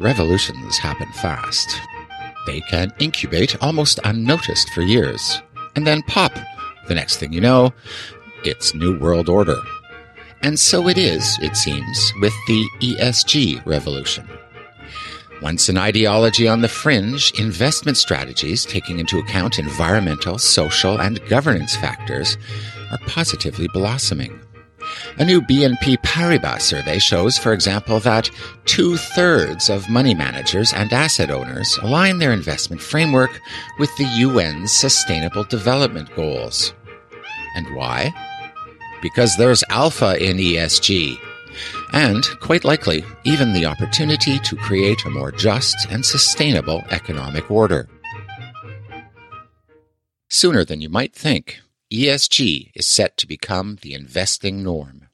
revolutions happen fast. They can incubate almost unnoticed for years, and then pop. The next thing you know, it's New World Order. And so it is, it seems, with the ESG revolution. Once an ideology on the fringe, investment strategies taking into account environmental, social, and governance factors are positively blossoming. A new BNP Paribas survey shows, for example, that two thirds of money managers and asset owners align their investment framework with the UN's Sustainable Development Goals. And why? Because there's alpha in ESG. And, quite likely, even the opportunity to create a more just and sustainable economic order. Sooner than you might think, ESG is set to become the investing norm.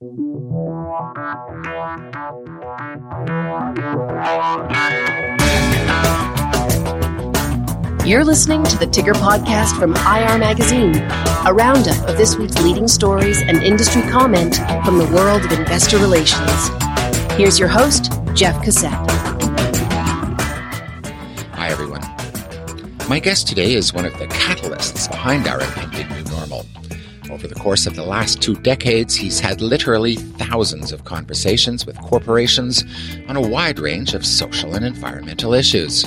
You're listening to the Ticker Podcast from IR Magazine, a roundup of this week's leading stories and industry comment from the world of investor relations. Here's your host, Jeff Cossette. My guest today is one of the catalysts behind our impending new normal. Over the course of the last two decades, he's had literally thousands of conversations with corporations on a wide range of social and environmental issues.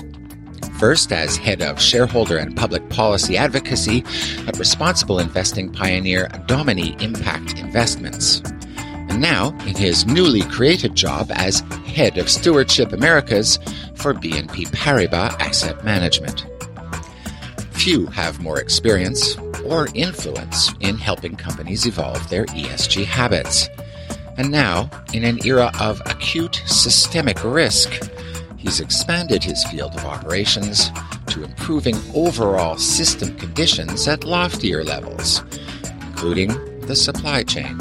First, as head of shareholder and public policy advocacy at responsible investing pioneer Domini Impact Investments. And now, in his newly created job as head of Stewardship Americas for BNP Paribas Asset Management. Few have more experience or influence in helping companies evolve their ESG habits. And now, in an era of acute systemic risk, he's expanded his field of operations to improving overall system conditions at loftier levels, including the supply chain.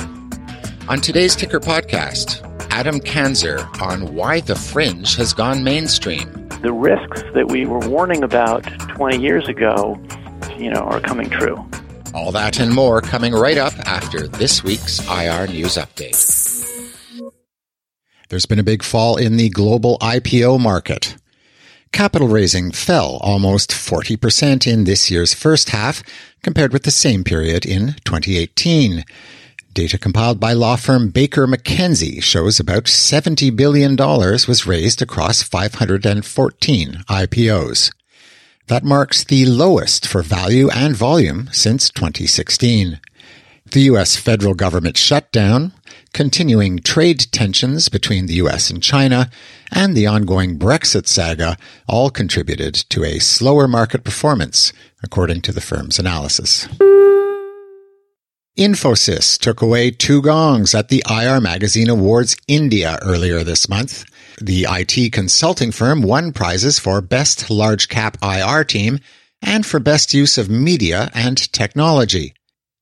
On today's Ticker podcast, Adam Kanzer on why the fringe has gone mainstream. The risks that we were warning about 20 years ago, you know, are coming true. All that and more coming right up after this week's IR News Update. There's been a big fall in the global IPO market. Capital raising fell almost 40% in this year's first half compared with the same period in 2018. Data compiled by law firm Baker McKenzie shows about $70 billion was raised across 514 IPOs. That marks the lowest for value and volume since 2016. The U.S. federal government shutdown, continuing trade tensions between the U.S. and China, and the ongoing Brexit saga all contributed to a slower market performance, according to the firm's analysis. Infosys took away two gongs at the IR Magazine Awards India earlier this month. The IT consulting firm won prizes for Best Large Cap IR Team and for Best Use of Media and Technology.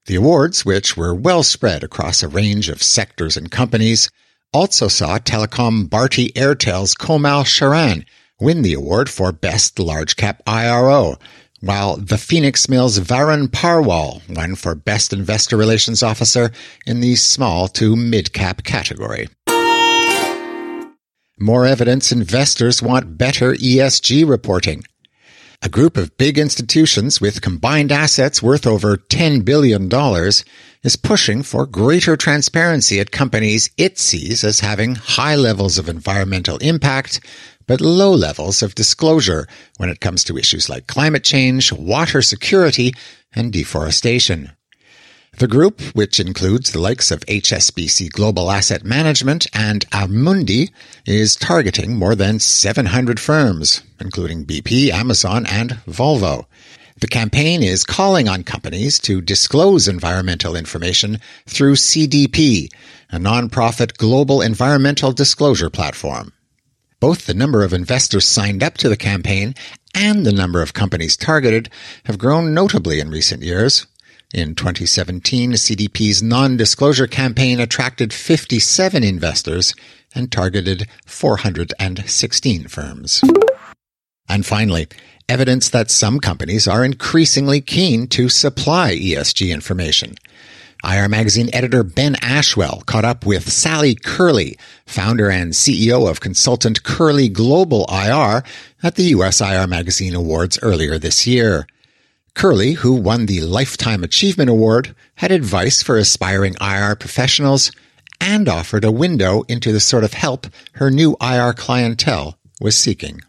The awards, which were well spread across a range of sectors and companies, also saw Telecom Bharti Airtel's Komal Sharan win the award for Best Large Cap IRO, while the Phoenix Mills Varun Parwal won for Best Investor Relations Officer in the small to mid cap category. More evidence investors want better ESG reporting. A group of big institutions with combined assets worth over $10 billion is pushing for greater transparency at companies it sees as having high levels of environmental impact, but low levels of disclosure when it comes to issues like climate change, water security, and deforestation. The group, which includes the likes of HSBC Global Asset Management and Amundi, is targeting more than 700 firms, including BP, Amazon, and Volvo. The campaign is calling on companies to disclose environmental information through CDP, a nonprofit global environmental disclosure platform. Both the number of investors signed up to the campaign and the number of companies targeted have grown notably in recent years. In 2017, CDP's non-disclosure campaign attracted 57 investors and targeted 416 firms. And finally, evidence that some companies are increasingly keen to supply ESG information. IR Magazine editor Ben Ashwell caught up with Sally Curley, founder and CEO of consultant Curley Global IR at the US IR Magazine Awards earlier this year. Curley, who won the Lifetime Achievement Award, had advice for aspiring IR professionals and offered a window into the sort of help her new IR clientele was seeking.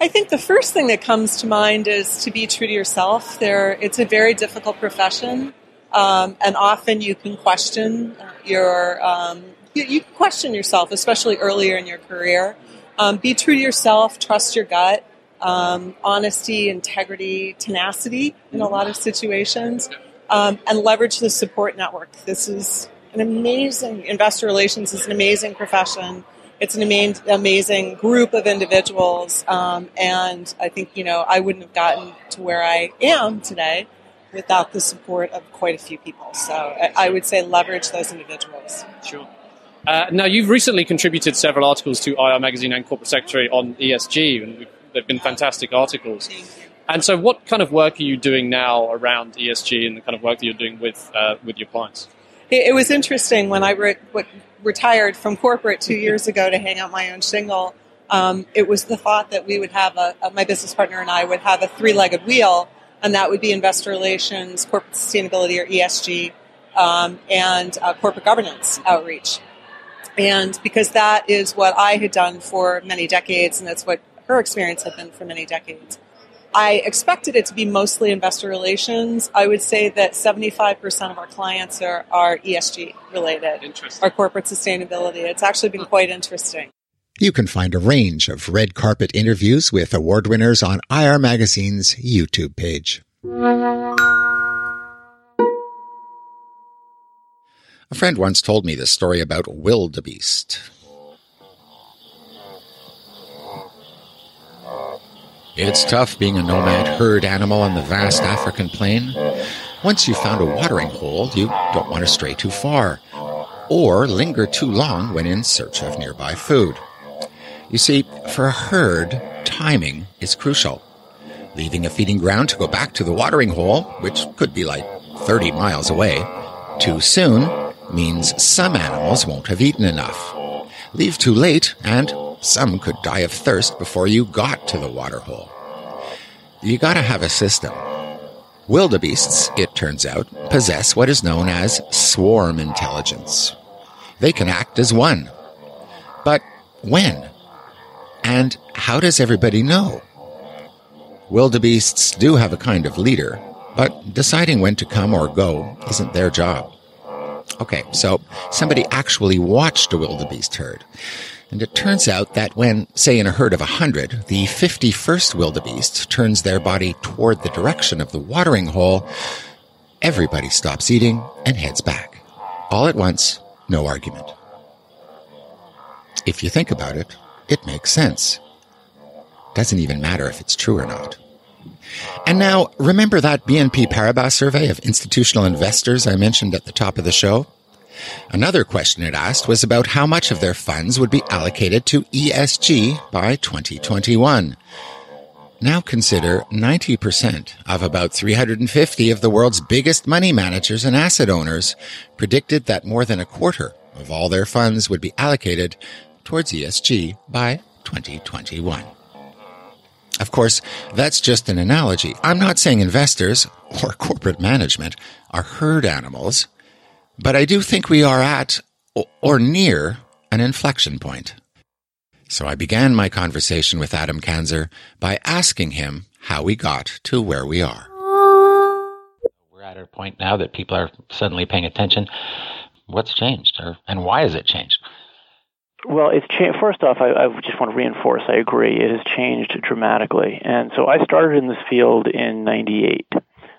I think the first thing that comes to mind is to be true to yourself. There, it's a very difficult profession. Um, and often you can question your um, you, you, question yourself, especially earlier in your career. Um, be true to yourself. Trust your gut. Um, honesty, integrity, tenacity in a lot of situations, um, and leverage the support network. This is an amazing investor relations is an amazing profession. It's an amazing, amazing group of individuals, um, and I think you know I wouldn't have gotten to where I am today without the support of quite a few people. So I, would say leverage those individuals. Sure. Uh, now, you've recently contributed several articles to IR Magazine and Corporate Secretary on ESG, and they've been fantastic articles. And so, what kind of work are you doing now around ESG and the kind of work that you're doing with uh, with your clients? It, it was interesting when I re- retired from corporate two years ago to hang out my own shingle. Um, it was the thought that we would have a, my business partner and I would have a three-legged wheel and that would be investor relations, corporate sustainability or ESG, um, and uh, corporate governance outreach. And because that is what I had done for many decades, and that's what her experience had been for many decades. I expected it to be mostly investor relations. I would say that 75% of our clients are, are ESG related, or corporate sustainability. It's actually been quite interesting. You can find a range of red carpet interviews with award winners on IR Magazine's YouTube page. A friend once told me this story about wildebeest. It's tough being a nomad herd animal on the vast African plain. Once you've found a watering hole, you don't want to stray too far or linger too long when in search of nearby food. You see, for a herd, timing is crucial. Leaving a feeding ground to go back to the watering hole, which could be like 30 miles away, too soon means some animals won't have eaten enough. Leave too late, and some could die of thirst before you got to the water hole. You gotta have a system. Wildebeests, it turns out, possess what is known as swarm intelligence. They can act as one. But when? And how does everybody know? Wildebeests do have a kind of leader, but deciding when to come or go isn't their job. Okay, so somebody actually watched a wildebeest herd. And it turns out that when, say in a herd of a hundred, the 51st wildebeest turns their body toward the direction of the watering hole, everybody stops eating and heads back. All at once, no argument. If you think about it, it makes sense. Doesn't even matter if it's true or not. And now, remember that BNP Paribas survey of institutional investors I mentioned at the top of the show? Another question it asked was about how much of their funds would be allocated to ESG by 2021. Now consider 90% of about 350 of the world's biggest money managers and asset owners predicted that more than a quarter of all their funds would be allocated towards ESG by 2021. Of course, that's just an analogy. I'm not saying investors or corporate management are herd animals, but I do think we are at or near an inflection point. So I began my conversation with Adam Kanzer by asking him how we got to where we are. We're at a point now that people are suddenly paying attention. What's changed, or, and why has it changed? Well, it's changed. First off, I, I just want to reinforce. I agree. It has changed dramatically, and so I started in this field in '98.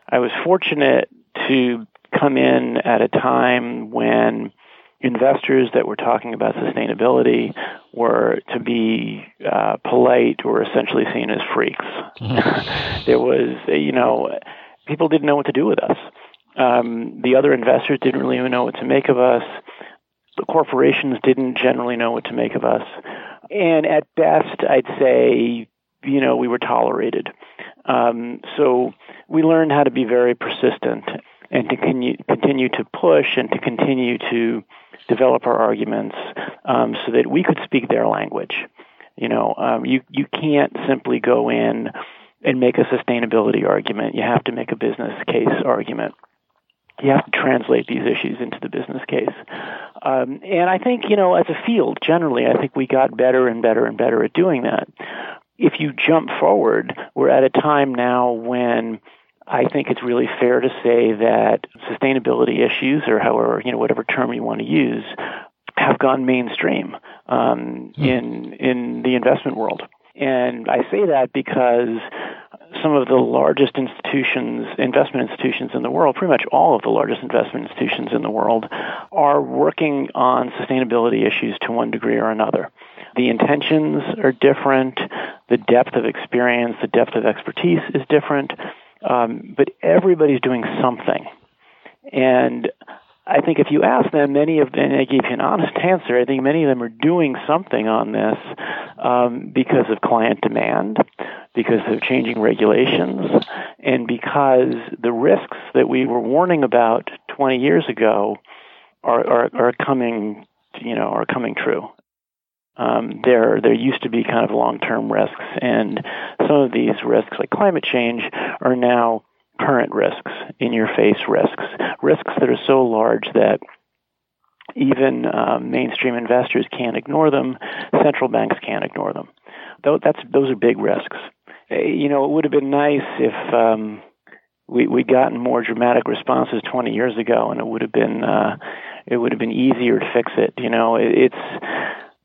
I was fortunate to come in at a time when investors that were talking about sustainability were to be uh, polite were essentially seen as freaks. Mm-hmm. there was, you know, people didn't know what to do with us. Um, the other investors didn't really even know what to make of us the corporations didn't generally know what to make of us. And at best, I'd say, you know, we were tolerated. Um, so we learned how to be very persistent. and to continue, to push and to continue to develop our arguments um, so that we could speak their language. You know, um, you you can't simply go in and make a sustainability argument. You have to make a business case argument. You have to translate these issues into the business case. Um, and I think, you know, as a field, generally, I think we got better and better and better at doing that. If you jump forward, we're at a time now when I think it's really fair to say that sustainability issues, or however, you know, whatever term you want to use, have gone mainstream um, hmm. in in the investment world. And I say that because some of the largest institutions, investment institutions in the world, pretty much all of the largest investment institutions in the world, are working on sustainability issues to one degree or another. The intentions are different, the depth of experience, the depth of expertise is different, um, but everybody's doing something. And I think if you ask them, many of them, and I gave you an honest answer, I think many of them are doing something on this um, because of client demand, because of changing regulations, and because the risks that we were warning about 20 years ago are, are, are coming, you know, are coming true. Um, there, there used to be kind of long-term risks, and some of these risks, like climate change, are now current risks, in your face risks, risks that are so large that even uh, mainstream investors can't ignore them, central banks can't ignore them. Though that's those are big risks. Uh, you know, it would have been nice if um, we we'd gotten more dramatic responses 20 years ago, and it would have been uh, it would have been easier to fix it. You know, it, it's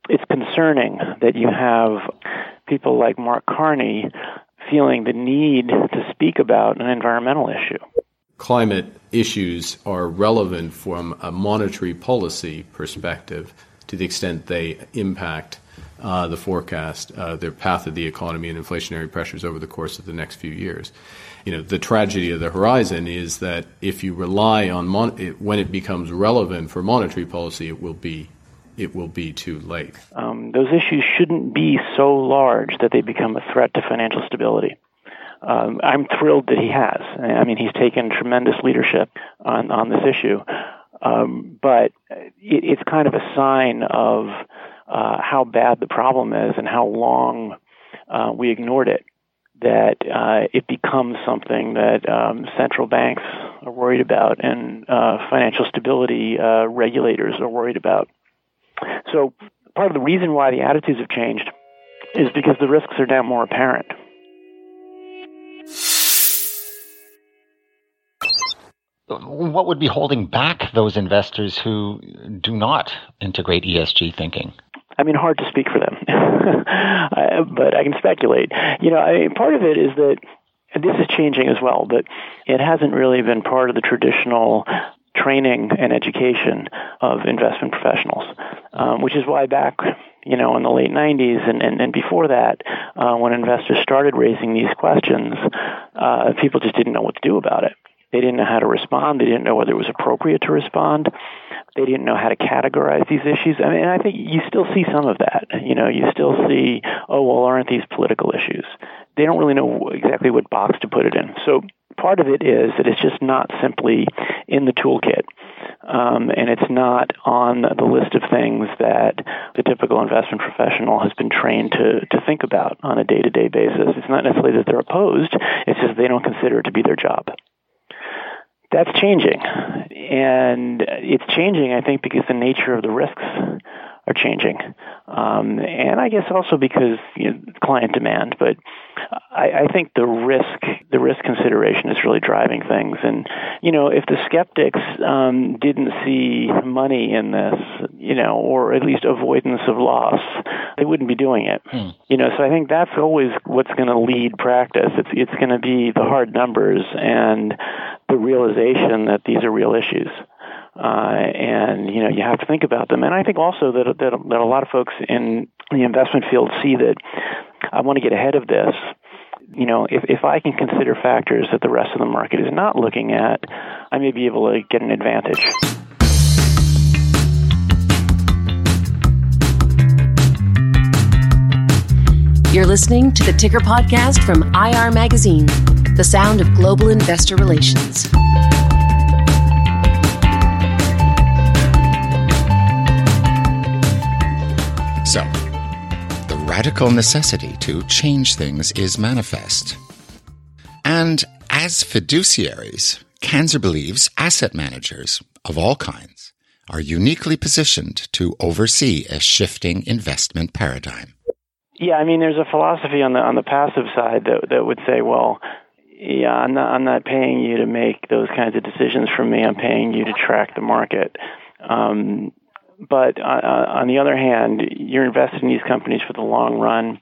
it's concerning that you have people like Mark Carney feeling the need to speak about an environmental issue. Climate issues are relevant from a monetary policy perspective to the extent they impact uh, the forecast, uh, the path of the economy and inflationary pressures over the course of the next few years. You know, the tragedy of the horizon is that if you rely on mon- it, when it becomes relevant for monetary policy, it will be it will be too late. Um, those issues shouldn't be so large that they become a threat to financial stability. Um, I'm thrilled that he has. I mean, he's taken tremendous leadership on, on this issue. Um, but it, it's kind of a sign of uh, how bad the problem is and how long uh, we ignored it. That uh, it becomes something that um, central banks are worried about and uh, financial stability uh, regulators are worried about. So part of the reason why the attitudes have changed is because the risks are now more apparent. What would be holding back those investors who do not integrate ESG thinking? I mean, hard to speak for them, but I can speculate. You know, I mean, part of it is that this is changing as well, but it hasn't really been part of the traditional training and education of investment professionals, um, which is why back you know in the late 90s and, and, and before that, uh, when investors started raising these questions, uh, people just didn't know what to do about it. They didn't know how to respond. They didn't know whether it was appropriate to respond. They didn't know how to categorize these issues. I mean, I think you still see some of that. You know, you still see, oh, well, aren't these political issues? They don't really know exactly what box to put it in. So part of it is that it's just not simply in the toolkit. Um, and it's not on the list of things that the typical investment professional has been trained to, to think about on a day to day basis. It's not necessarily that they're opposed, it's just they don't consider it to be their job. That's changing. And it's changing, I think, because the nature of the risks are changing. Um, and I guess also because you know, client demand, but I, I think the risk, the risk consideration is really driving things. And, you know, if the skeptics um, didn't see money in this, you know, or at least avoidance of loss, they wouldn't be doing it. Hmm. You know, so I think that's always what's going to lead practice. It's, it's going to be the hard numbers and the realization that these are real issues. Uh, and you know you have to think about them. And I think also that, that that a lot of folks in the investment field see that I want to get ahead of this. You know, if if I can consider factors that the rest of the market is not looking at, I may be able to get an advantage. You're listening to the Ticker Podcast from IR Magazine, the sound of global investor relations. Radical necessity to change things is manifest. And as fiduciaries, Kanzer believes asset managers of all kinds are uniquely positioned to oversee a shifting investment paradigm. Yeah, I mean, there's a philosophy on the on the passive side that that would say, well, yeah, I'm not I'm not paying you to make those kinds of decisions for me. I'm paying you to track the market. Um, but uh, uh, on the other hand, you're invested in these companies for the long run.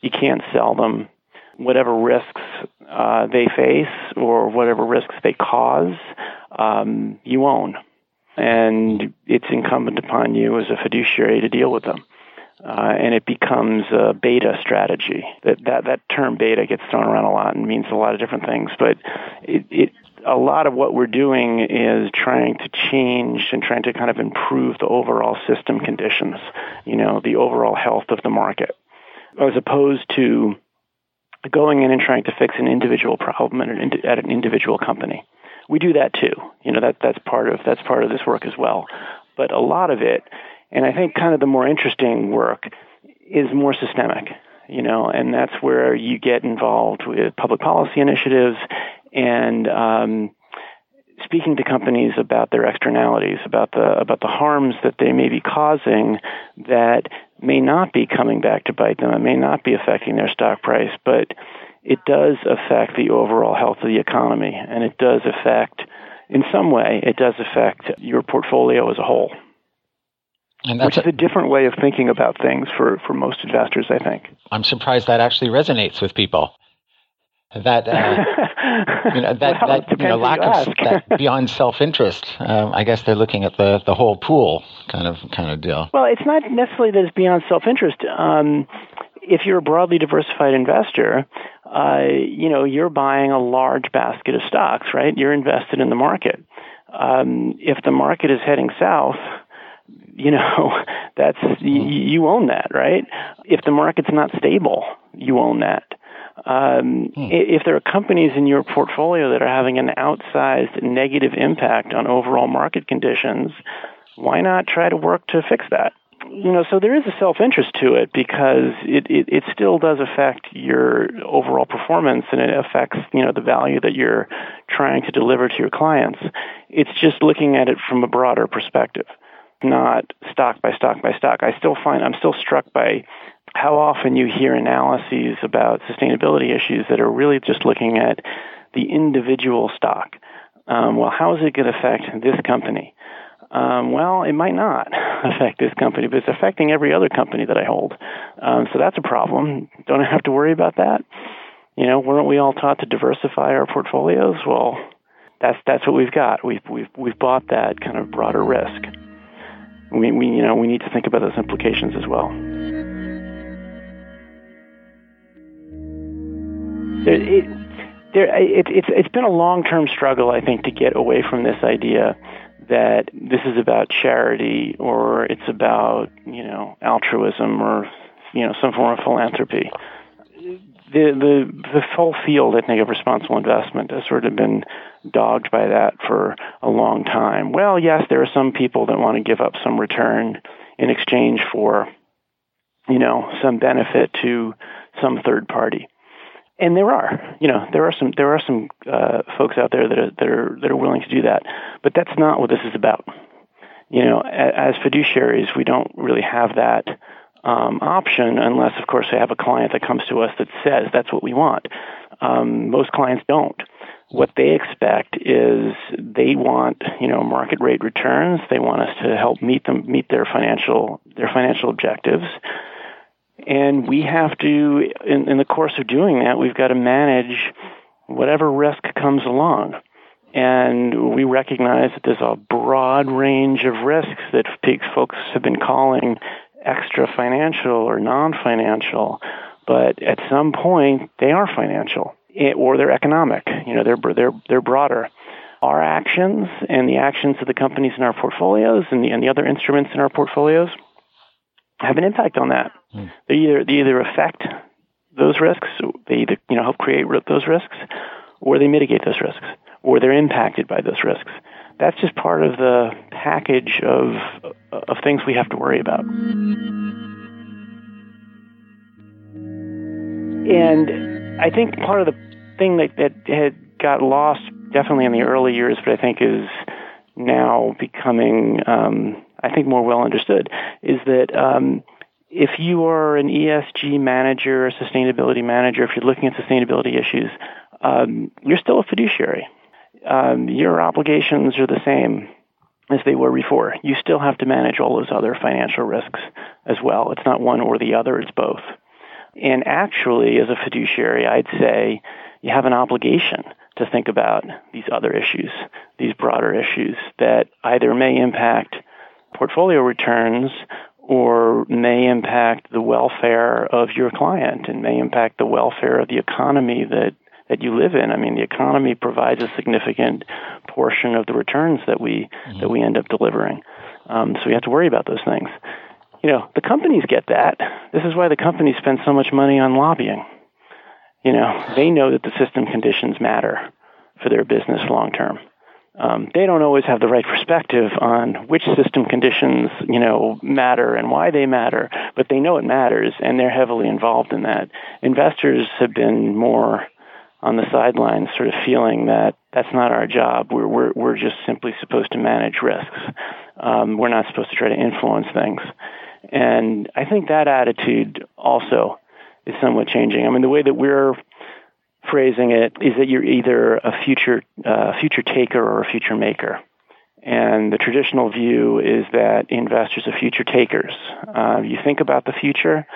You can't sell them. Whatever risks uh, they face or whatever risks they cause, um, you own. And it's incumbent upon you as a fiduciary to deal with them. Uh, and it becomes a beta strategy. That, that that term beta gets thrown around a lot and means a lot of different things, but it, it a lot of what we're doing is trying to change and trying to kind of improve the overall system conditions, you know, the overall health of the market, as opposed to going in and trying to fix an individual problem at an, at an individual company. We do that too. You know, that that's part of that's part of this work as well. But a lot of it, and I think kind of the more interesting work, is more systemic you know, and that's where you get involved with public policy initiatives and um, speaking to companies about their externalities, about the about the harms that they may be causing that may not be coming back to bite them. It may not be affecting their stock price, but it does affect the overall health of the economy, and it does affect, in some way, it does affect your portfolio as a whole. Which is a, a different way of thinking about things for, for most investors, I think. I'm surprised that actually resonates with people that uh, you know that, well, that you know lack of that beyond self interest. Um, I guess they're looking at the the whole pool kind of kind of deal. Well, it's not necessarily that it's beyond self interest. Um, if you're a broadly diversified investor, uh, you know you're buying a large basket of stocks, right? You're invested in the market. Um, if the market is heading south, you know that's you, you own that, right? If the market's not stable, you own that. Um, hmm. If there are companies in your portfolio that are having an outsized negative impact on overall market conditions, why not try to work to fix that? You know, so there is a self-interest to it because it, it, it still does affect your overall performance and it affects, you know, the value that you're trying to deliver to your clients. It's just looking at it from a broader perspective, not stock by stock by stock. I still find I'm still struck by how often you hear analyses about sustainability issues that are really just looking at the individual stock. Um, well, how is it going to affect this company? Um, well, it might not affect this company, but it's affecting every other company that I hold. Um, so that's a problem. Don't I have to worry about that? You know, weren't we all taught to diversify our portfolios? Well, that's that's what we've got. We've we've we've bought that kind of broader risk. We we you know we need to think about those implications as well. It, there, it, it's it's been a long term struggle, I think, to get away from this idea that this is about charity or it's about you know altruism or you know some form of philanthropy. The the the whole field, I think, of responsible investment has sort of been dogged by that for a long time. Well, yes, there are some people that want to give up some return in exchange for you know some benefit to some third party and there are, you know, there are some there are some uh, folks out there that are that are that are willing to do that, but that's not what this is about. You know, as, fiduciaries, we don't really have that um, option unless, of course, we have a client that comes to us that says that's what we want. Um, most clients don't. What they expect is they want, you know, market rate returns. They want us to help meet them meet their financial their financial objectives and we have to, in, in the course of doing that, we've got to manage whatever risk comes along. And we recognize that there's a broad range of risks that folks have been calling extra financial or non financial, but at some point they are financial eh, or they're economic. You know, they're, they're, they're broader. Our actions and the actions of the companies in our portfolios and the, and the other instruments in our portfolios have an impact on that. Hmm. They either they either affect those risks, they either you know help create those risks, or they mitigate those risks, or they're impacted by those risks. That's just part of the package of of things we have to worry about. and I think part of the thing that, that had got lost definitely in the early years, but I think is now becoming, um, I think, more well understood, is that um, if you are an ESG manager, a sustainability manager, if you're looking at sustainability issues, um, you're still a fiduciary. Um, your obligations are the same as they were before. You still have to manage all those other financial risks as well. It's not one or the other, it's both. And actually, as a fiduciary, I'd say you have an obligation to think about these other issues, these broader issues that either may impact portfolio returns or may impact the welfare of your client and may impact the welfare of the economy that that you live in. I mean, the economy provides a significant portion of the returns that we mm-hmm. that we end up delivering. Um, so we have to worry about those things. You know, the companies get that. This is why the companies spend so much money on lobbying. You know, they know that the system conditions matter for their business long term. Um, they don't always have the right perspective on which system conditions, you know, matter and why they matter, but they know it matters and they're heavily involved in that. Investors have been more on the sidelines, sort of feeling that that's not our job. We're we're we're just simply supposed to manage risks. Um, we're not supposed to try to influence things. And I think that attitude also is somewhat changing. I mean, the way that we're phrasing it is that you're either a future uh, future taker or a future maker. And the traditional view is that investors are future takers. Uh, you think about the future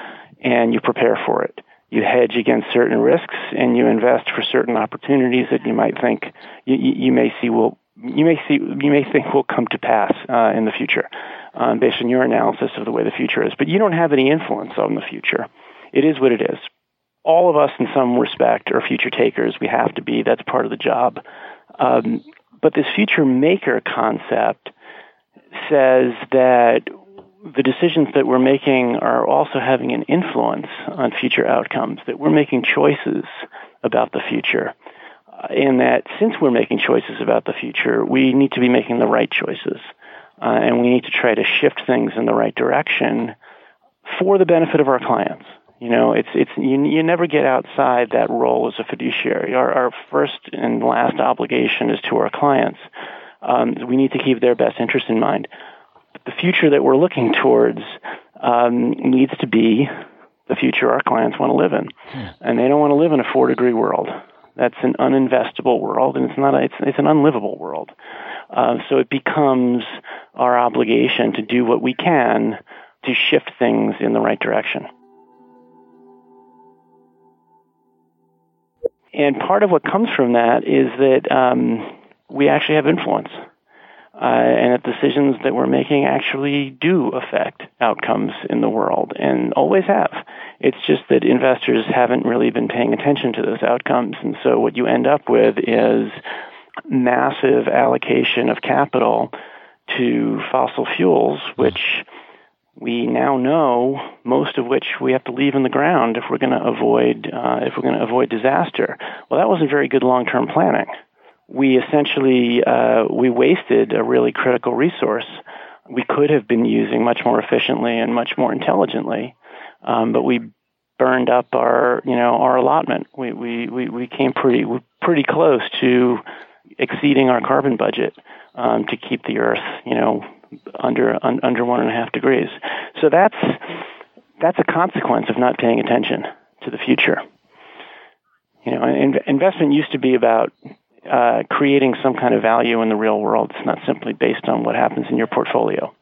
and you prepare for it. You hedge against certain risks and you invest for certain opportunities that you might think you, you may see will you may see you may think will come to pass uh, in the future um, based on your analysis of the way the future is. But you don't have any influence on the future. It is what it is. All of us, in some respect, are future takers. We have to be. That's part of the job. Um, but this future maker concept says that the decisions that we're making are also having an influence on future outcomes, that we're making choices about the future. Uh, and that since we're making choices about the future, we need to be making the right choices. Uh, and we need to try to shift things in the right direction for the benefit of our clients. You know, it's it's you, you never get outside that role as a fiduciary. Our, our first and last obligation is to our clients. Um, we need to keep their best interest in mind. the future that we're looking towards um, needs to be the future our clients want to live in, hmm. and they don't want to live in a four degree world. That's an uninvestable world, and it's not. A, it's it's an unlivable world. Uh, so it becomes our obligation to do what we can to shift things in the right direction. And part of what comes from that is that um, we actually have influence. Uh, and that decisions that we're making actually do affect outcomes in the world and always have. It's just that investors haven't really been paying attention to those outcomes. And so what you end up with is massive allocation of capital to fossil fuels, which we now know most of which we have to leave in the ground if we're going to avoid uh, if we're going to avoid disaster. Well, that wasn't very good long-term planning. We essentially uh, we wasted a really critical resource. We could have been using much more efficiently and much more intelligently, um, but we burned up our you know our allotment. We we we, we came pretty pretty close to exceeding our carbon budget um, to keep the Earth you know under un, under one and a half degrees. So that's that's a consequence of not paying attention to the future. You know, in, investment used to be about uh, creating some kind of value in the real world. It's not simply based on what happens in your portfolio.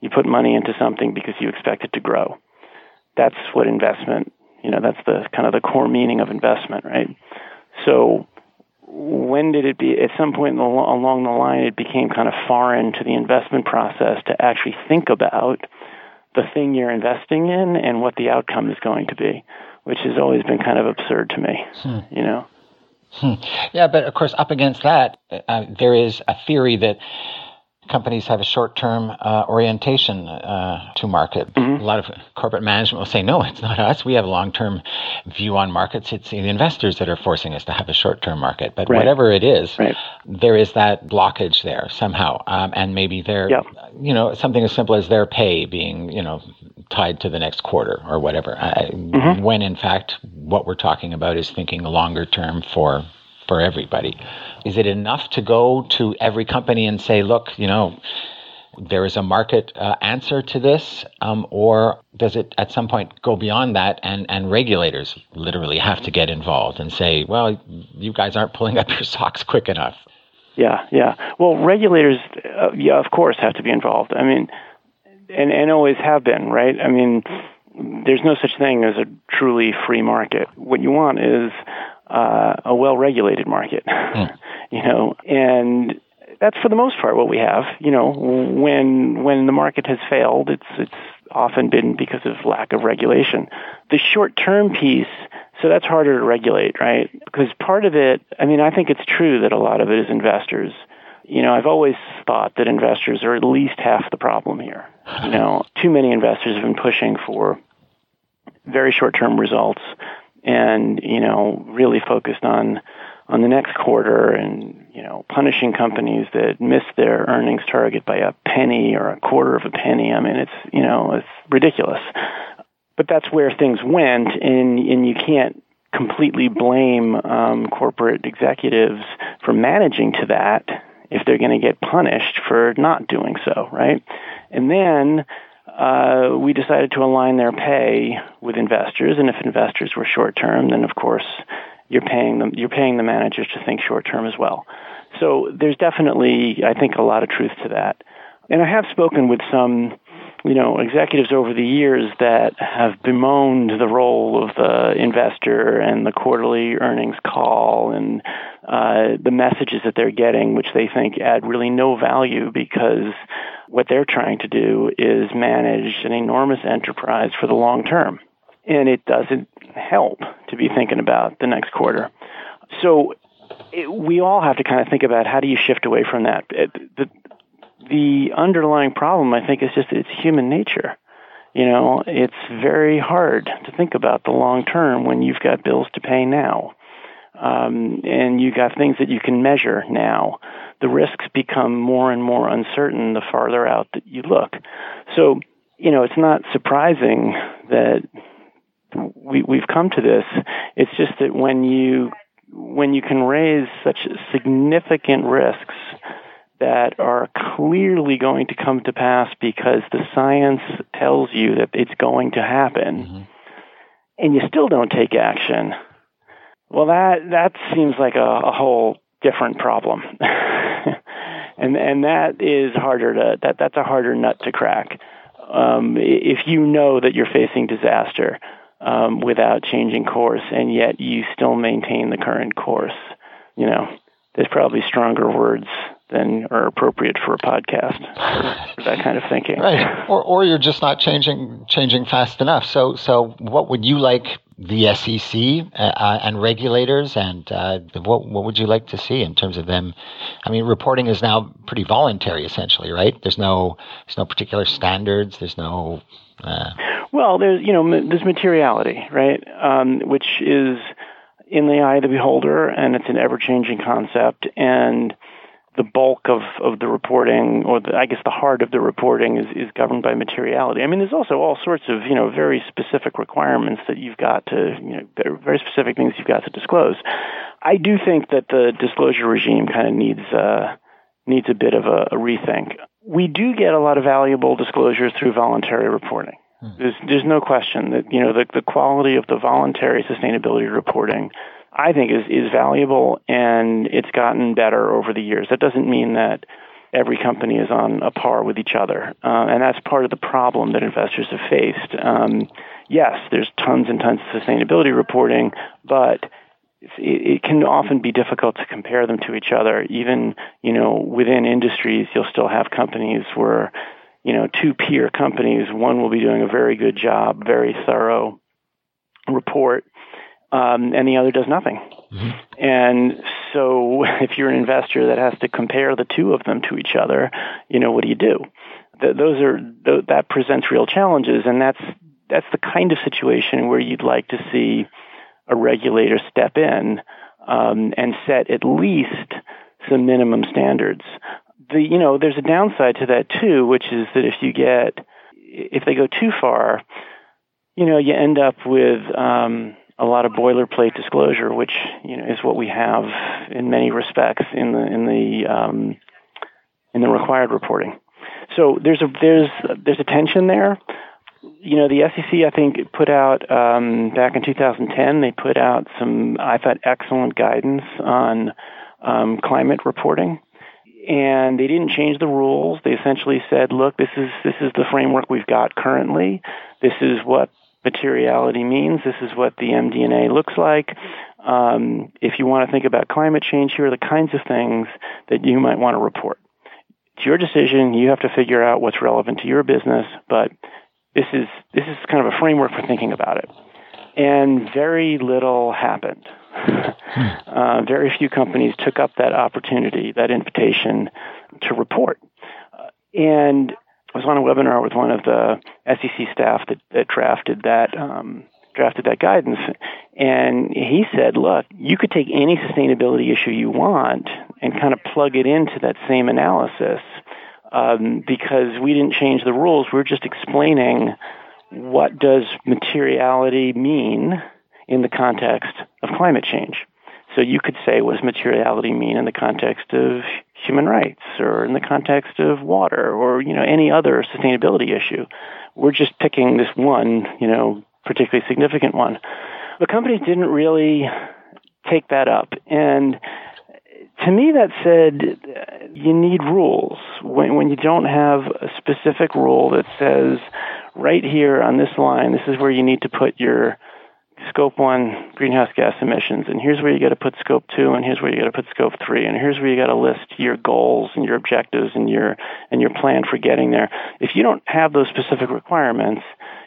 You put money into something because you expect it to grow. That's what investment. You know, that's the kind of the core meaning of investment, right? So when did it be at some point the, along the line it became kind of foreign to the investment process to actually think about the thing you're investing in and what the outcome is going to be which has always been kind of absurd to me hmm. you know hmm. yeah but of course up against that uh, there is a theory that companies have a short-term uh, orientation uh, to market. Mm-hmm. A lot of corporate management will say, "No, it's not us. We have a long-term view on markets. It's the investors that are forcing us to have a short-term market." But right. whatever it is, right. there is that blockage there somehow, um, and maybe they're, yep. you know, something as simple as their pay being, you know, tied to the next quarter or whatever. mm-hmm. When in fact, what we're talking about is thinking longer term for for everybody. Is it enough to go to every company and say, look, you know, there is a market uh, answer to this, um, or does it at some point go beyond that and, and regulators literally have to get involved and say, well, you guys aren't pulling up your socks quick enough? Yeah, yeah. Well, regulators, uh, yeah, of course, have to be involved. I mean, and, and always have been, right? I mean, there's no such thing as a truly free market. What you want is uh, a well-regulated market, mm. you know, and that's for the most part what we have. You know, when when the market has failed, it's it's often been because of lack of regulation. The short-term piece, so that's harder to regulate, right? Because part of it, I mean, I think it's true that a lot of it is investors. You know, I've always thought that investors are at least half the problem here. You know, too many investors have been pushing for very short-term results and you know really focused on on the next quarter and you know punishing companies that miss their earnings target by a penny or a quarter of a penny. I mean, it's you know it's ridiculous. But that's where things went, and and you can't completely blame um, corporate executives for managing to that if they're going to get punished for not doing so, right? And then uh, we decided to align their pay with investors, and if investors were short term, then of course you're paying them. You're paying the managers to think short term as well. So there's definitely, I think, a lot of truth to that. And I have spoken with some, you know, executives over the years that have bemoaned the role of the investor and the quarterly earnings call and uh, the messages that they're getting, which they think add really no value because what they're trying to do is manage an enormous enterprise for the long term. And it doesn't help to be thinking about the next quarter. So it, we all have to kind of think about how do you shift away from that. It, the, the underlying problem, I think, is just it's human nature. You know, it's very hard to think about the long term when you've got bills to pay now. Um, and you've got things that you can measure now the risks become more and more uncertain the farther out that you look. So, you know, it's not surprising that we, we've come to this. It's just that when you when you can raise such significant risks that are clearly going to come to pass because the science tells you that it's going to happen, mm-hmm. and you still don't take action. Well, that that seems like a, a whole different problem. and and that is harder to that that's a harder nut to crack. Um, if you know that you're facing disaster um, without changing course, and yet you still maintain the current course, you know, there's probably stronger words than are appropriate for a podcast for that kind of thinking. Right. Or or you're just not changing changing fast enough. So so what would you like the SEC uh, uh, and regulators, and uh, what what would you like to see in terms of them? I mean, reporting is now pretty voluntary, essentially, right? There's no there's no particular standards. There's no. Uh... Well, there's you know there's materiality, right? Um, which is in the eye of the beholder, and it's an ever changing concept, and the bulk of, of the reporting, or the, I guess the heart of the reporting, is, is governed by materiality. I mean, there's also all sorts of you know very specific requirements that you've got to you know very specific things you've got to disclose. I do think that the disclosure regime kind of needs uh, needs a bit of a, a rethink. We do get a lot of valuable disclosures through voluntary reporting. Hmm. There's there's no question that you know the the quality of the voluntary sustainability reporting I think is is valuable and it's gotten better over the years. That doesn't mean that every company is on a par with each other, uh, and that's part of the problem that investors have faced. Um, yes, there's tons and tons of sustainability reporting, but it, it can often be difficult to compare them to each other. Even you know within industries, you'll still have companies where you know two peer companies. One will be doing a very good job, very thorough report um, and the other does nothing. Mm-hmm. And so if you're an investor that has to compare the two of them to each other, you know, what do you do? Th- those are th- that presents real challenges, and that's that's the kind of situation where you'd like to see a regulator step in um, and set at least some minimum standards. The you know there's a downside to that too, which is that if you get if they go too far, you know you end up with um, a lot of boilerplate disclosure, which you know is what we have in many respects in the in the um, in the required reporting. So there's a there's there's a tension there. You know, the SEC I think put out um, back in 2010. They put out some I thought excellent guidance on um, climate reporting, and they didn't change the rules. They essentially said, "Look, this is this is the framework we've got currently. This is what materiality means. This is what the MD&A looks like. Um, if you want to think about climate change, here are the kinds of things that you might want to report. It's your decision. You have to figure out what's relevant to your business, but this is this is kind of a framework for thinking about it. And very little happened. uh, very few companies took up that opportunity, that invitation to report. Uh, and I was on a webinar with one of the SEC staff that, that drafted that um, drafted that guidance, and he said, "Look, you could take any sustainability issue you want and kind of plug it into that same analysis, um, because we didn't change the rules. We're just explaining what does materiality mean in the context of climate change." So you could say, what does materiality mean in the context of human rights or in the context of water or, you know, any other sustainability issue? We're just picking this one, you know, particularly significant one. The company didn't really take that up. And to me, that said, you need rules. When, when you don't have a specific rule that says, right here on this line, this is where you need to put your scope one greenhouse gas emissions, and here's where you got to put scope two, and here's where you got to put scope three, and here's where you got to list your goals and your objectives and your and your plan for getting there. If you don't have those specific requirements,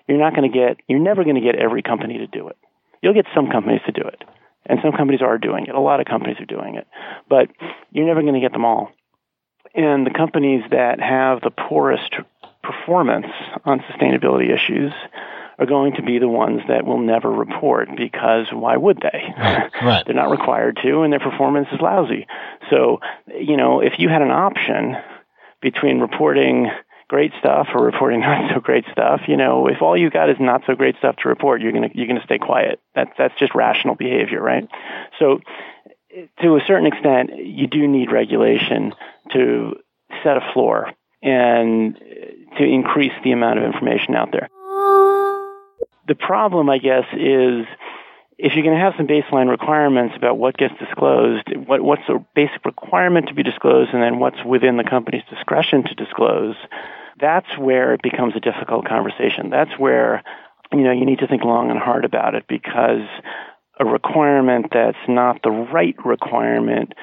you're not going to get you're never going to get every company to do it. You'll get some companies to do it, and some companies are doing it. A lot of companies are doing it, but you're never going to get them all. And the companies that have the poorest performance on sustainability issues are going to be the ones that will never report because why would they? Right. They're not required to, and their performance is lousy. So, you know, if you had an option between reporting great stuff or reporting not so great stuff, you know, if all you got is not so great stuff to report, you're gonna you're gonna stay quiet. That's that's just rational behavior, right? So, to a certain extent, you do need regulation to set a floor and to increase the amount of information out there the problem, I guess, is if you're going to have some baseline requirements about what gets disclosed, what, what's the basic requirement to be disclosed, and then what's within the company's discretion to disclose, that's where it becomes a difficult conversation. That's where you know you need to think long and hard about it because a requirement that's not the right requirement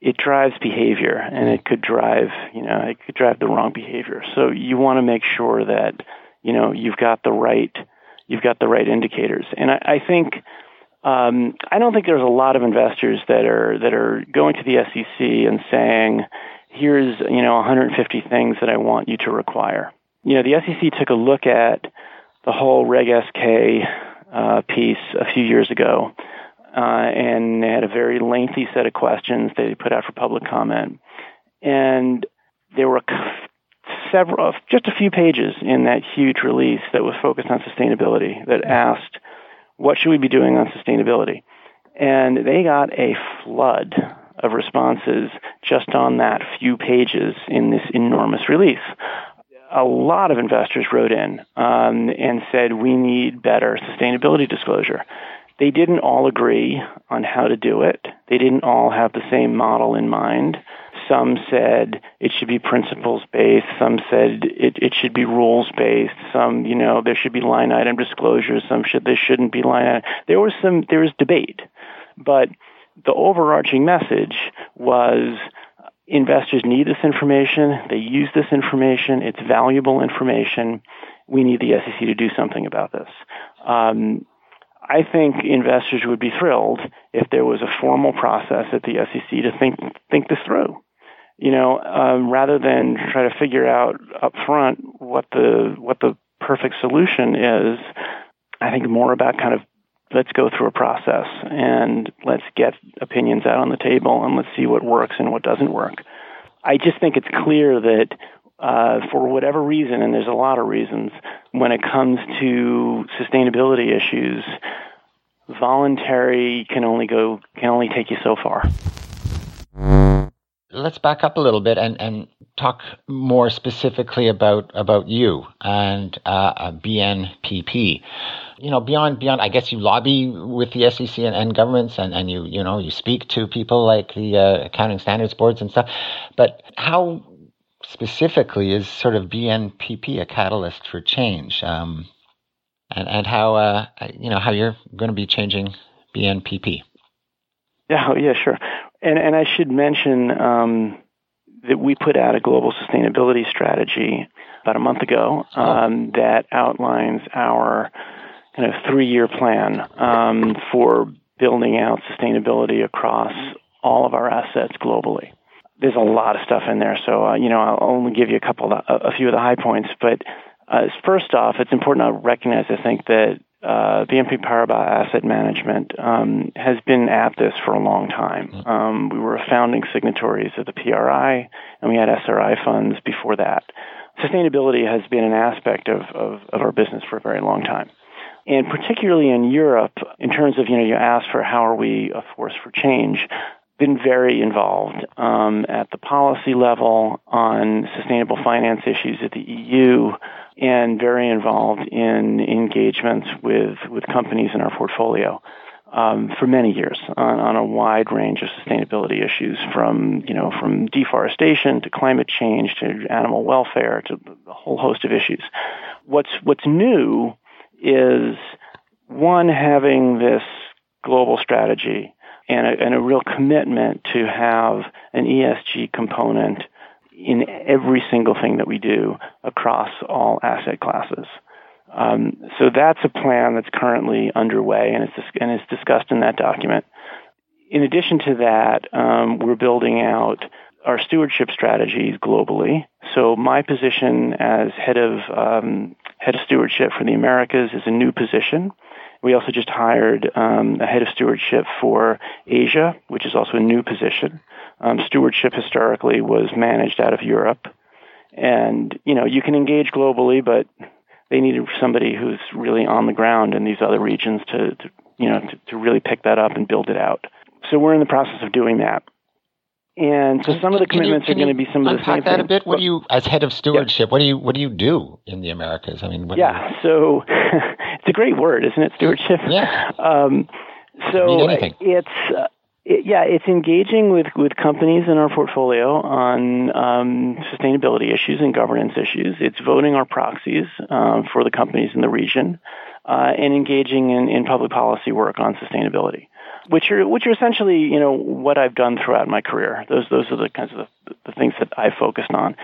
it drives behavior and it could drive you know it could drive the wrong behavior so you want to make sure that you know you've got the right you've got the right indicators. And I, I think um, I don't think there's a lot of investors that are that are going to the SEC and saying, "Here's you know 150 things that I want you to require." You know, the SEC took a look at the whole Reg SK uh, piece a few years ago, uh, and they had a very lengthy set of questions they put out for public comment, and there were several, just a few pages in that huge release that was focused on sustainability that asked, what should we be doing on sustainability? And they got a flood of responses just on that few pages in this enormous release. A lot of investors wrote in um, and said, we need better sustainability disclosure. They didn't all agree on how to do it. They didn't all have the same model in mind. Some said it should be principles based. Some said it, it should be rules based. Some, you know, there should be line item disclosures. Some should there shouldn't be line item. There was some there was debate, but the overarching message was investors need this information. They use this information. It's valuable information. We need the SEC to do something about this. Um, I think investors would be thrilled if there was a formal process at the SEC to think think this through. You know, um, rather than try to figure out up front what the what the perfect solution is, I think more about kind of let's go through a process and let's get opinions out on the table and let's see what works and what doesn't work. I just think it's clear that uh, for whatever reason, and there's a lot of reasons, when it comes to sustainability issues, voluntary can only go can only take you so far. Let's back up a little bit and, and talk more specifically about about you and uh, BNPP. You know, beyond beyond, I guess you lobby with the SEC and, and governments, and, and you you know you speak to people like the uh, accounting standards boards and stuff. But how specifically is sort of BNPP a catalyst for change? Um, and, and how, uh, you know, how you're going to be changing BNPP? Yeah, yeah, sure. And, and I should mention um, that we put out a global sustainability strategy about a month ago oh. um, oh. that outlines our kind of three-year plan um, for building out sustainability across all of our assets globally there's a lot of stuff in there. So, uh, you know, I'll only give you a couple, of, a few of the high points. But uh, first off, it's important to recognize, I think, that uh, BNP Paribas Asset Management um, has been at this for a long time. Mm-hmm. Um, we were founding signatories of the PRI, and we had SRI funds before that. Sustainability has been an aspect of, of, of our business for a very long time. And particularly in Europe, in terms of, you know, you asked for how are we a force for change, been very involved um, at the policy level on sustainable finance issues at the EU and very involved in engagements with, with companies in our portfolio. Um, for many years on, on, a wide range of sustainability issues, from you know from deforestation to climate change to animal welfare to a whole host of issues. What's what's new is one having this global strategy and a, and a real commitment to have an ESG component in every single thing that we do across all asset classes. Um, so that's a plan that's currently underway and it's, and it's discussed in that document. In addition to that, um, we're building out our stewardship strategies globally. So my position as head of um, head of stewardship for the Americas is a new position. We also just hired um, a head of stewardship for Asia, which is also a new position. Um, stewardship historically was managed out of Europe, and you know you can engage globally, but they needed somebody who's really on the ground in these other regions to, to you know to, to really pick that up and build it out. So we're in the process of doing that. And so some of the commitments you, are going to be some of the same that things. a bit. What do you, as head of stewardship, yeah. what do you what do you do in the Americas? I mean, yeah. So it's a great word, isn't it? Stewardship. Yeah. Um, so it's uh, it, yeah, it's engaging with with companies in our portfolio on um, sustainability issues and governance issues. It's voting our proxies uh, for the companies in the region, uh, and engaging in, in public policy work on sustainability which are which are essentially you know what I've done throughout my career. Those those are the kinds of the, the things that I focused on,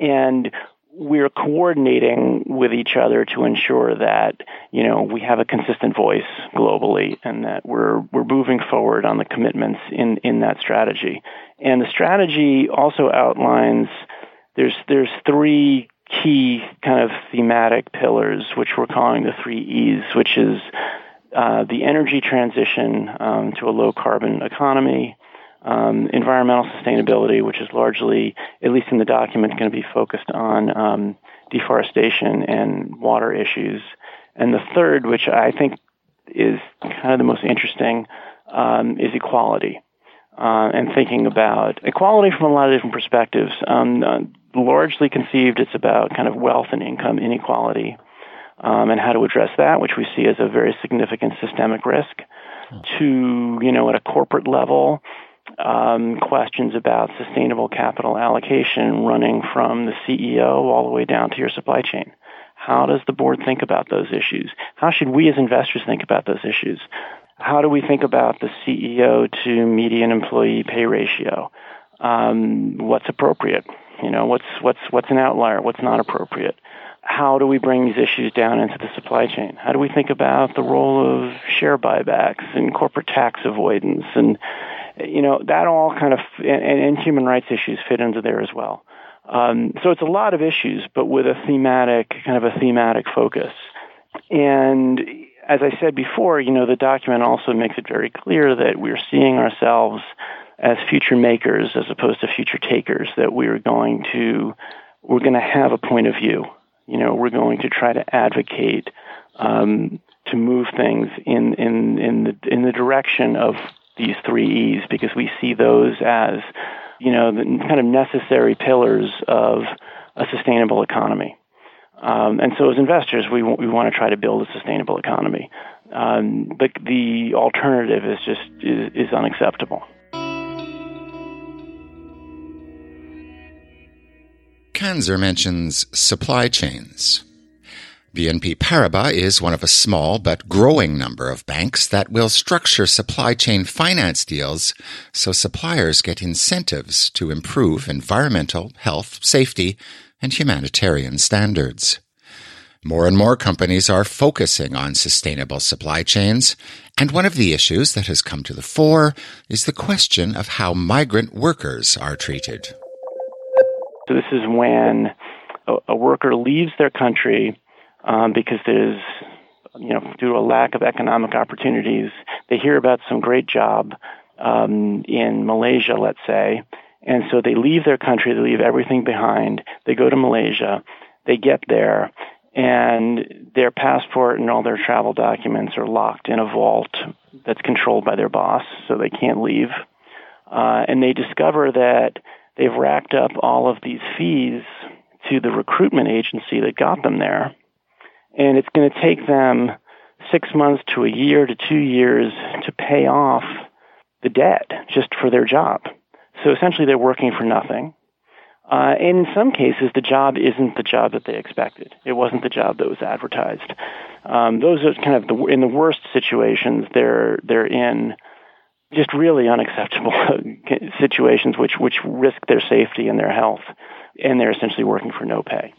and we're coordinating with each other to ensure that you know we have a consistent voice globally and that we're we're moving forward on the commitments in in that strategy. And the strategy also outlines there's there's three key kind of thematic pillars which we're calling the three E's, which is uh, the energy transition um, to a low carbon economy, um, environmental sustainability, which is largely, at least in the document, going to be focused on um, deforestation and water issues. And the third, which I think is kind of the most interesting, um, is equality. Uh, and thinking about equality from a lot of different perspectives. Um, uh, largely conceived, it's about kind of wealth and income inequality um, and how to address that, which we see as a very significant systemic risk. To you know, at a corporate level, um, questions about sustainable capital allocation running from the CEO all the way down to your supply chain. How does the board think about those issues? How should we as investors think about those issues? How do we think about the CEO to median employee pay ratio? Um, what's appropriate? You know, what's what's what's an outlier? What's not appropriate? How do we bring these issues down into the supply chain? How do we think about the role of share buybacks and corporate tax avoidance and you know that all kind of and, and human rights issues fit into there as well. Um, so it's a lot of issues, but with a thematic kind of a thematic focus. And as I said before, you know the document also makes it very clear that we're seeing ourselves as future makers as opposed to future takers. That we're going to we're going to have a point of view. You know, we're going to try to advocate um, to move things in in in the in the direction of these three E's because we see those as, you know, the kind of necessary pillars of a sustainable economy. Um, and so as investors, we, we want to try to build a sustainable economy. Um, but the alternative is just is, is unacceptable. Kanzer mentions supply chains. BNP Paribas is one of a small but growing number of banks that will structure supply chain finance deals so suppliers get incentives to improve environmental, health, safety, and humanitarian standards. More and more companies are focusing on sustainable supply chains, and one of the issues that has come to the fore is the question of how migrant workers are treated. So this is when a worker leaves their country um, because there's, you know, due to a lack of economic opportunities, they hear about some great job um, in Malaysia, let's say, and so they leave their country, they leave everything behind, they go to Malaysia, they get there, and their passport and all their travel documents are locked in a vault that's controlled by their boss, so they can't leave. Uh, and they discover that they've racked up all of these fees to the recruitment agency that got them there and it's going to take them six months to a year to two years to pay off the debt just for their job. So essentially, they're working for nothing. Uh, and in some cases, the job isn't the job that they expected. It wasn't the job that was advertised. Um, those are kind of the in the worst situations. They're they're in just really unacceptable situations, which which risk their safety and their health, and they're essentially working for no pay.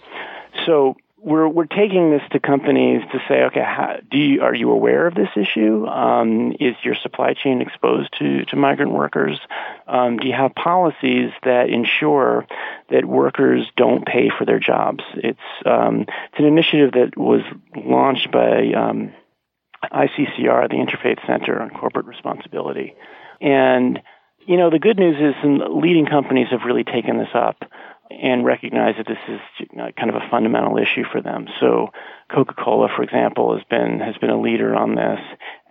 So we're we're taking this to companies to say, okay, how, do you, are you aware of this issue? Um, is your supply chain exposed to to migrant workers? Um, do you have policies that ensure that workers don't pay for their jobs? It's um, it's an initiative that was launched by um, ICCR, the Interfaith Center on Corporate Responsibility, and you know the good news is, some leading companies have really taken this up and recognize that this is kind of a fundamental issue for them. So, Coca-Cola, for example, has been has been a leader on this.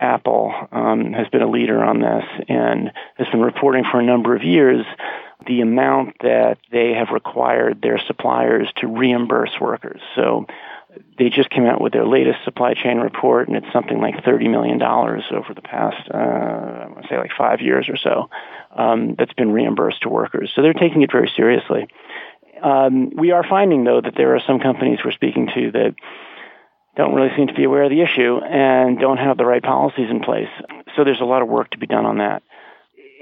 Apple um, has been a leader on this, and has been reporting for a number of years the amount that they have required their suppliers to reimburse workers. So. They just came out with their latest supply chain report, and it's something like $30 million over the past, uh, I want to say like five years or so, um, that's been reimbursed to workers. So they're taking it very seriously. Um, we are finding, though, that there are some companies we're speaking to that don't really seem to be aware of the issue and don't have the right policies in place. So there's a lot of work to be done on that.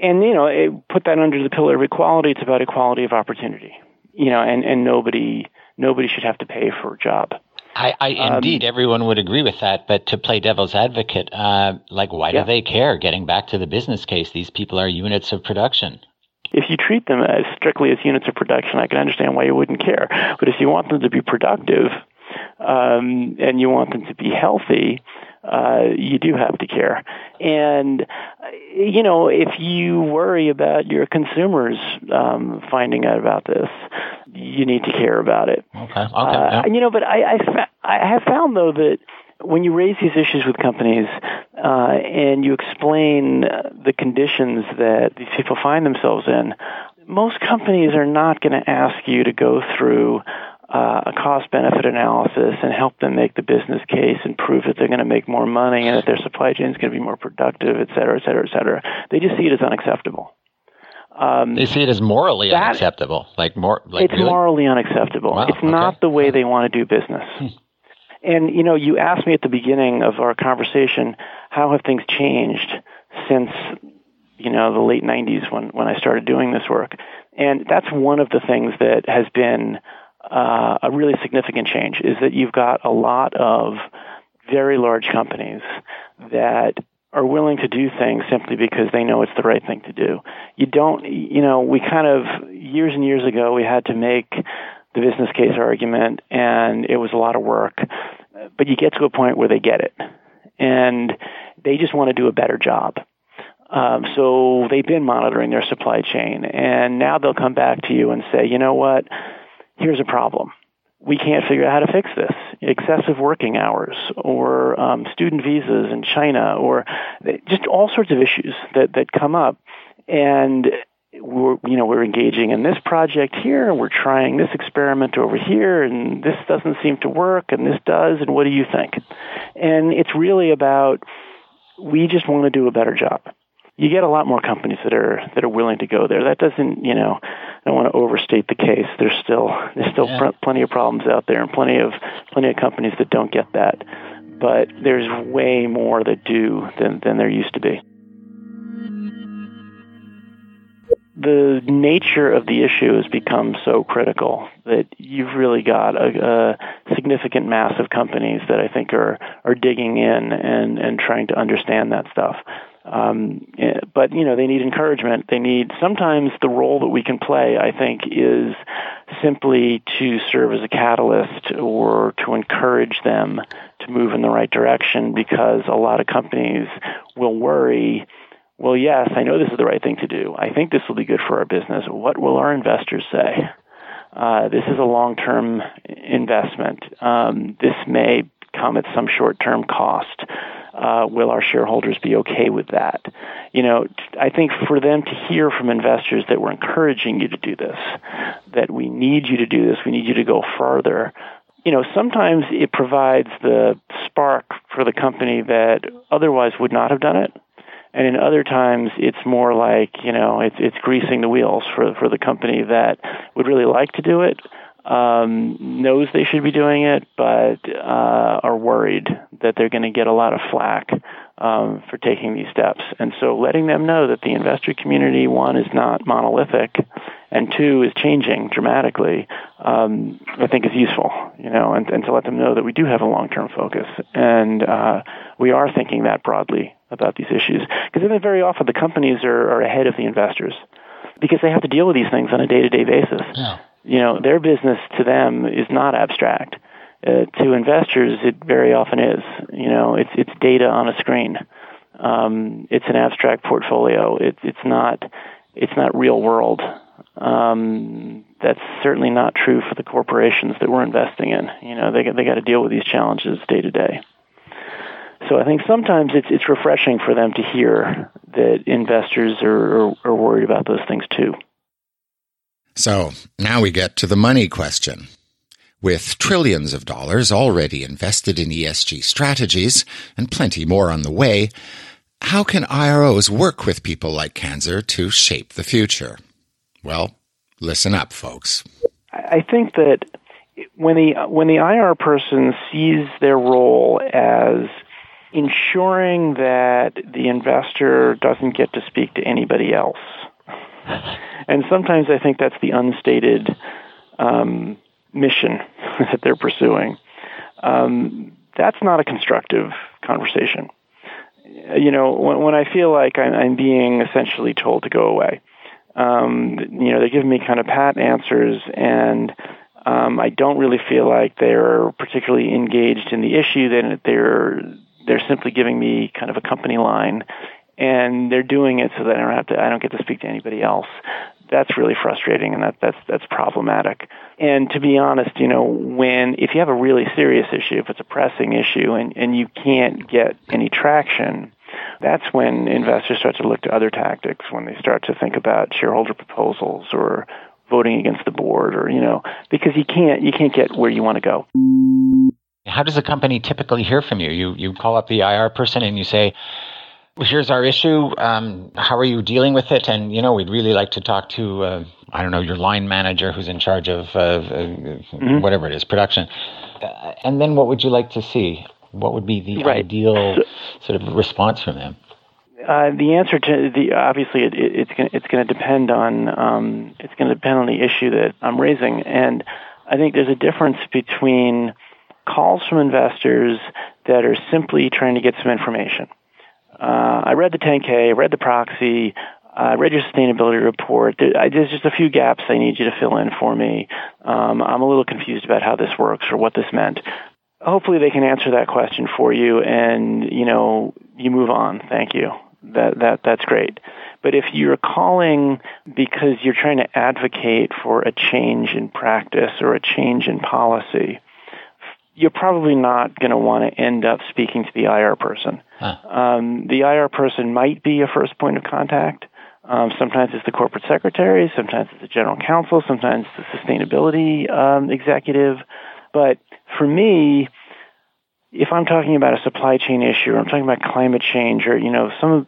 And, you know, it, put that under the pillar of equality. It's about equality of opportunity, you know, and, and nobody, nobody should have to pay for a job. I, I um, indeed, everyone would agree with that. But to play devil's advocate, uh, like, why yeah. do they care? Getting back to the business case, these people are units of production if you treat them as strictly as units of production, I can understand why you wouldn't care. But if you want them to be productive um, and you want them to be healthy, uh, you do have to care. And, you know, if you worry about your consumers um, finding out about this, you need to care about it. Okay. Okay. Uh, You know, but I, I, I have found, though, that when you raise these issues with companies uh, and you explain the conditions that these people find themselves in, most companies are not going to ask you to go through uh, a cost benefit analysis and help them make the business case and prove that they're going to make more money and that their supply chain is going to be more productive, et cetera, et cetera, et cetera. They just see it as unacceptable. Um, they see it as morally that, unacceptable. Like more, like it's really? morally unacceptable. Wow, it's okay. not the way they want to do business. Hmm. And, you know, you asked me at the beginning of our conversation, how have things changed since, you know, the late 90s when, when I started doing this work? And that's one of the things that has been uh, a really significant change is that you've got a lot of very large companies that are willing to do things simply because they know it's the right thing to do. You don't, you know, we kind of, years and years ago, we had to make the business case argument, and it was a lot of work. But you get to a point where they get it, and they just want to do a better job. Um, so they've been monitoring their supply chain, and now they'll come back to you and say, you know what, here's a problem. We can't figure out how to fix this. Excessive working hours, or um, student visas in China, or just all sorts of issues that that come up, and we're you know we're engaging in this project here and we're trying this experiment over here and this doesn't seem to work and this does. And what do you think? And it's really about we just want to do a better job. You get a lot more companies that are that are willing to go there. That doesn't you know I don't want to overstate the case there's still there's still yeah. pr- plenty of problems out there and plenty of plenty of companies that don't get that but there's way more that do than than there used to be the nature of the issue has become so critical that you've really got a, a, significant mass of companies that I think are are digging in and and trying to understand that stuff. Um, eh, but you know they need encouragement. They need sometimes the role that we can play. I think is simply to serve as a catalyst or to encourage them to move in the right direction because a lot of companies will worry well, yes, I know this is the right thing to do. I think this will be good for our business. What will our investors say? Uh, this is a long term investment. Um, this may come at some short term cost. Uh, will our shareholders be okay with that? You know, I think for them to hear from investors that we're encouraging you to do this, that we need you to do this, we need you to go further. You know, sometimes it provides the spark for the company that otherwise would not have done it and in other times it's more like you know it's it's greasing the wheels for for the company that would really like to do it um, knows they should be doing it, but uh, are worried that they're going to get a lot of flack um, for taking these steps. And so, letting them know that the investor community, one, is not monolithic, and two, is changing dramatically, um, I think is useful. You know, and, and to let them know that we do have a long-term focus, and uh, we are thinking that broadly about these issues. Because then very often the companies are, are ahead of the investors because they have to deal with these things on a day-to-day basis. Yeah. You know, their business to them is not abstract. Uh, to investors, it very often is. You know, it's it's data on a screen. Um, it's an abstract portfolio. It, it's not it's not real world. Um, that's certainly not true for the corporations that we're investing in. You know, they they got to deal with these challenges day to day. So I think sometimes it's it's refreshing for them to hear that investors are, are, are worried about those things too. So now we get to the money question. With trillions of dollars already invested in ESG strategies and plenty more on the way, how can IROs work with people like Kanzer to shape the future? Well, listen up, folks. I think that when the when the IR person sees their role as ensuring that the investor doesn't get to speak to anybody else. And sometimes I think that's the unstated um, mission that they're pursuing. Um, that's not a constructive conversation. You know, when, when I feel like I'm, I'm, being essentially told to go away, um, you know, they're giving me kind of pat answers, and um, I don't really feel like they're particularly engaged in the issue. That they're they're simply giving me kind of a company line and they're doing it so that I don't have to I don't get to speak to anybody else. That's really frustrating and that that's that's problematic. And to be honest, you know, when if you have a really serious issue, if it's a pressing issue and, and you can't get any traction, that's when investors start to look to other tactics, when they start to think about shareholder proposals or voting against the board or, you know, because you can't you can't get where you want to go. How does a company typically hear from you? You you call up the IR person and you say, "Here's our issue. Um, how are you dealing with it?" And you know, we'd really like to talk to uh, I don't know your line manager who's in charge of uh, uh, mm-hmm. whatever it is production. Uh, and then, what would you like to see? What would be the right. ideal so, sort of response from them? Uh, the answer to the obviously it, it, it's going it's going to depend on um, it's going to depend on the issue that I'm raising, and I think there's a difference between calls from investors that are simply trying to get some information. Uh, I read the 10K, I read the proxy, I read your sustainability report. There's just a few gaps I need you to fill in for me. Um, I'm a little confused about how this works or what this meant. Hopefully, they can answer that question for you, and you know you move on. Thank you. That that that's great. But if you're calling because you're trying to advocate for a change in practice or a change in policy, you're probably not going to want to end up speaking to the IR person. Huh. Um, the IR person might be a first point of contact. Um, sometimes it's the corporate secretary, sometimes it's the general counsel, sometimes it's the sustainability um, executive. But for me, if I'm talking about a supply chain issue, or I'm talking about climate change, or you know some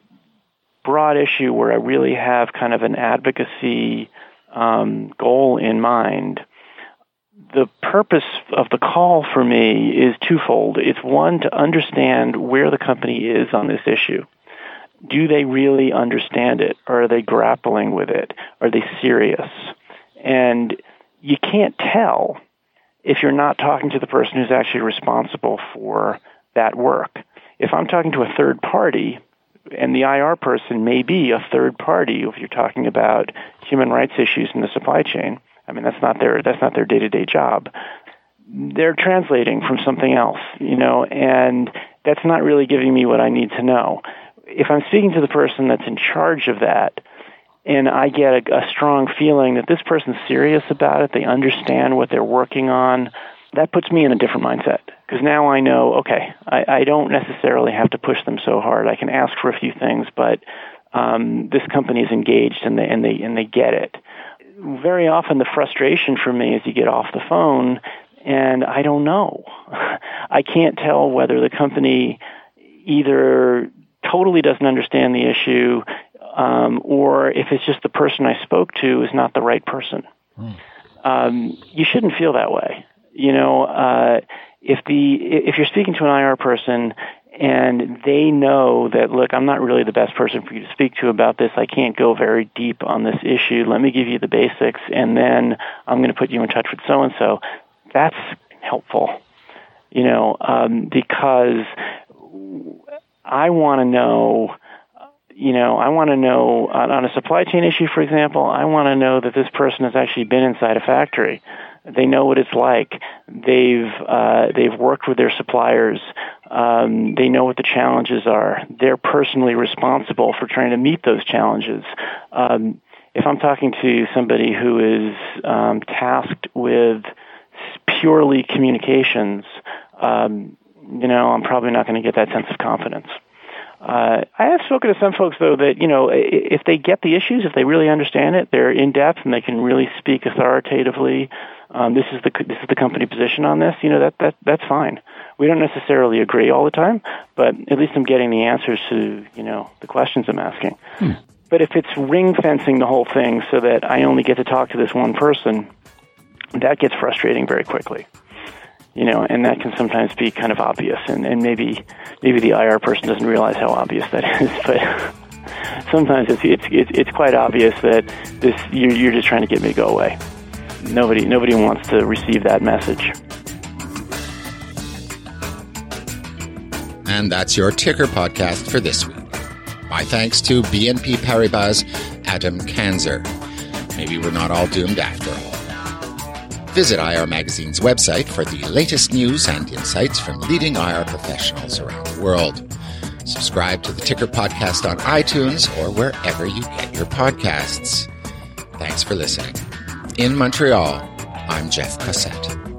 broad issue where I really have kind of an advocacy um, goal in mind, the purpose of the call for me is twofold. It's one to understand where the company is on this issue. Do they really understand it? Or are they grappling with it? Are they serious? And you can't tell if you're not talking to the person who's actually responsible for that work. If I'm talking to a third party, and the IR person may be a third party if you're talking about human rights issues in the supply chain. I mean, that's not their that's not their day to day job. They're translating from something else, you know, and that's not really giving me what I need to know. If I'm speaking to the person that's in charge of that, and I get a, a strong feeling that this person's serious about it, they understand what they're working on, that puts me in a different mindset because now I know, okay, I, I don't necessarily have to push them so hard. I can ask for a few things, but um, this company is engaged and they and they and they get it. Very often, the frustration for me is you get off the phone and I don't know. I can't tell whether the company either totally doesn't understand the issue um, or if it's just the person I spoke to is not the right person. Mm. Um, you shouldn't feel that way. You know, uh, if the if you're speaking to an IR person and they know that look, I'm not really the best person for you to speak to about this. I can't go very deep on this issue. Let me give you the basics, and then I'm going to put you in touch with so and so. That's helpful, you know, um, because I want to know you know, I want to know on, on, a supply chain issue, for example, I want to know that this person has actually been inside a factory. They know what it's like. They've uh, they've worked with their suppliers. Um, they know what the challenges are. They're personally responsible for trying to meet those challenges. Um, if I'm talking to somebody who is um, tasked with purely communications, um, you know, I'm probably not going to get that sense of confidence. Uh, I have spoken to some folks though that you know if they get the issues, if they really understand it, they're in depth and they can really speak authoritatively um, this is the this is the company position on this. You know that that that's fine. We don't necessarily agree all the time, but at least I'm getting the answers to you know the questions I'm asking. Hmm. But if it's ring fencing the whole thing so that I only get to talk to this one person, that gets frustrating very quickly. You know, and that can sometimes be kind of obvious, and, and maybe maybe the IR person doesn't realize how obvious that is, but sometimes it's it's it's, it's quite obvious that this you're, you're just trying to get me to go away nobody nobody wants to receive that message. And that's your ticker podcast for this week. My thanks to BNP Paribas Adam Kanzer. Maybe we're not all doomed after all. Visit IR Magazine's website for the latest news and insights from leading IR professionals around the world. Subscribe to the Ticker Podcast on iTunes or wherever you get your podcasts. Thanks for listening. In Montreal, I'm Jeff Cossette.